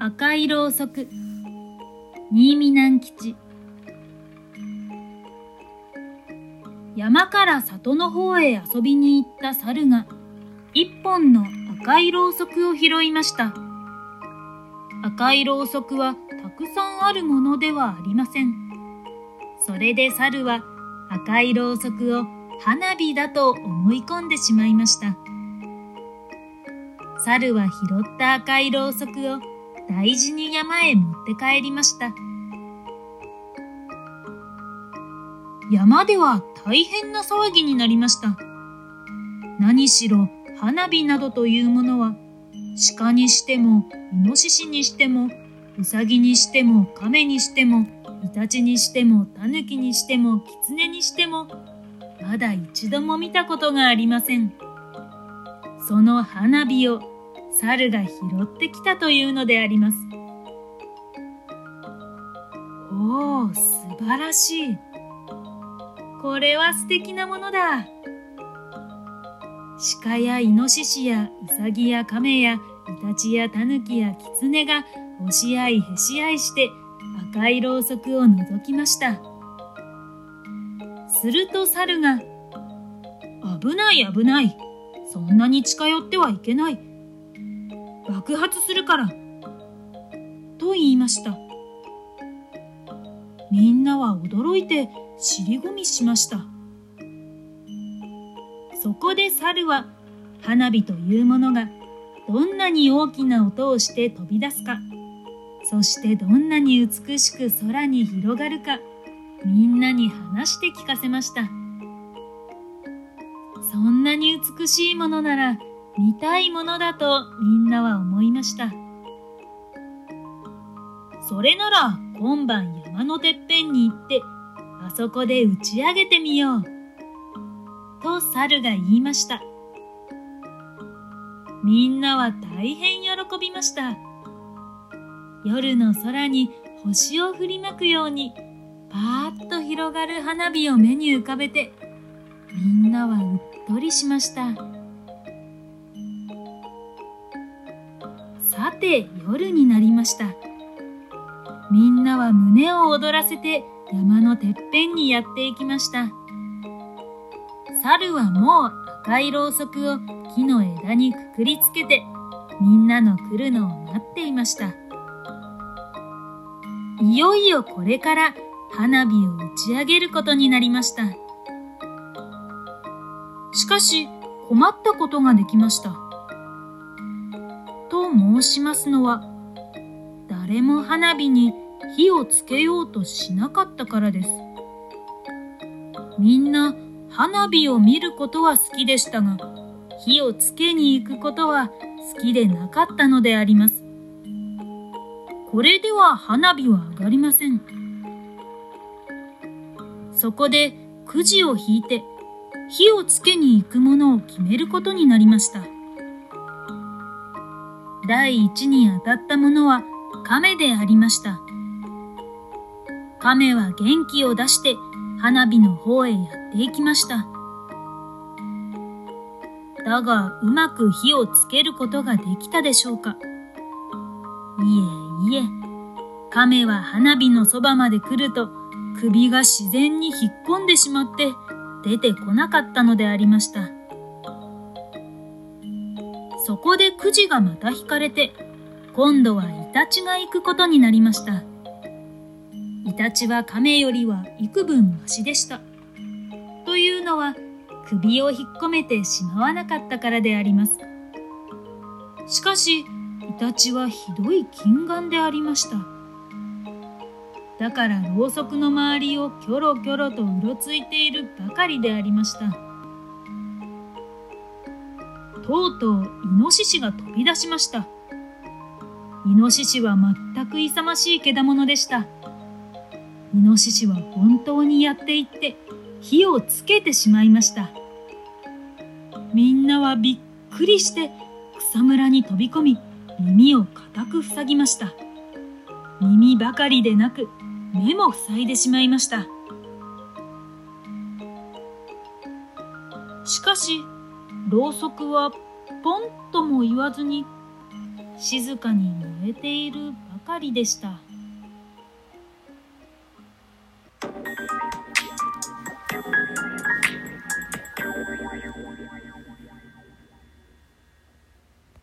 赤いろうそく。新見南吉。山から里の方へ遊びに行った猿が一本の赤いろうそくを拾いました。赤いろうそくはたくさんあるものではありません。それで猿は赤いろうそくを花火だと思い込んでしまいました猿は拾った赤いろうそくを大事に山へ持って帰りました。山では大変な騒ぎになりました。何しろ花火などというものは鹿にしてもイノシシにしてもウサギにしても亀にしてもイタチにしてもタヌキにしてもキツネにしてもまだ一度も見たことがありません。その花火を猿が拾ってきたというのであります。おお、素晴らしい。これは素敵なものだ。鹿やイノシシやウサギやカメやイタチやタヌキやキツネが押し合いへし合いして赤いろうそくを覗きました。すると猿が、危ない危ない。そんなに近寄ってはいけない。爆発するから。と言いました。みんなは驚いて尻込みしました。そこで猿は花火というものがどんなに大きな音をして飛び出すか、そしてどんなに美しく空に広がるか、みんなに話して聞かせました。そんなに美しいものなら見たいものだとみんなは思いました。それなら今晩山のてっぺんに行ってあそこで打ち上げてみよう。と猿が言いました。みんなは大変喜びました。夜の空に星を振りまくようにパーッと広がる花火を目に浮かべてみんなはうっとりしました。さて夜になりました。みんなは胸を躍らせて山のてっぺんにやっていきました。猿はもう赤いろうそくを木の枝にくくりつけてみんなの来るのを待っていました。いよいよこれから花火を打ち上げることになりました。しかし困ったことができました。と申しますのは、誰も花火に火をつけようとしなかったからです。みんな花火を見ることは好きでしたが、火をつけに行くことは好きでなかったのであります。これでは花火は上がりません。そこでくじを引いて火をつけに行くものを決めることになりました。第一に当たったものは亀でありました。亀は元気を出して花火の方へやっていきました。だがうまく火をつけることができたでしょうかいえいえ、亀は花火のそばまで来ると首が自然に引っ込んでしまって出てこなかったのでありました。そこでくじがまた引かれて、今度はイタチが行くことになりました。イタチは亀よりは幾分マシでした。というのは、首を引っ込めてしまわなかったからであります。しかし、イタチはひどい金眼でありました。だからろうそくの周りをキョロキョロとうろついているばかりでありました。とうとうイノシシが飛び出しました。イノシシは全く勇ましい獣でした。イノシシは本当にやっていって火をつけてしまいました。みんなはびっくりして草むらに飛び込み耳を固く塞ぎました。耳ばかりでなく目も塞いでしまいました。しかしろうそくはポンとも言わずに静かに燃えているばかりでした。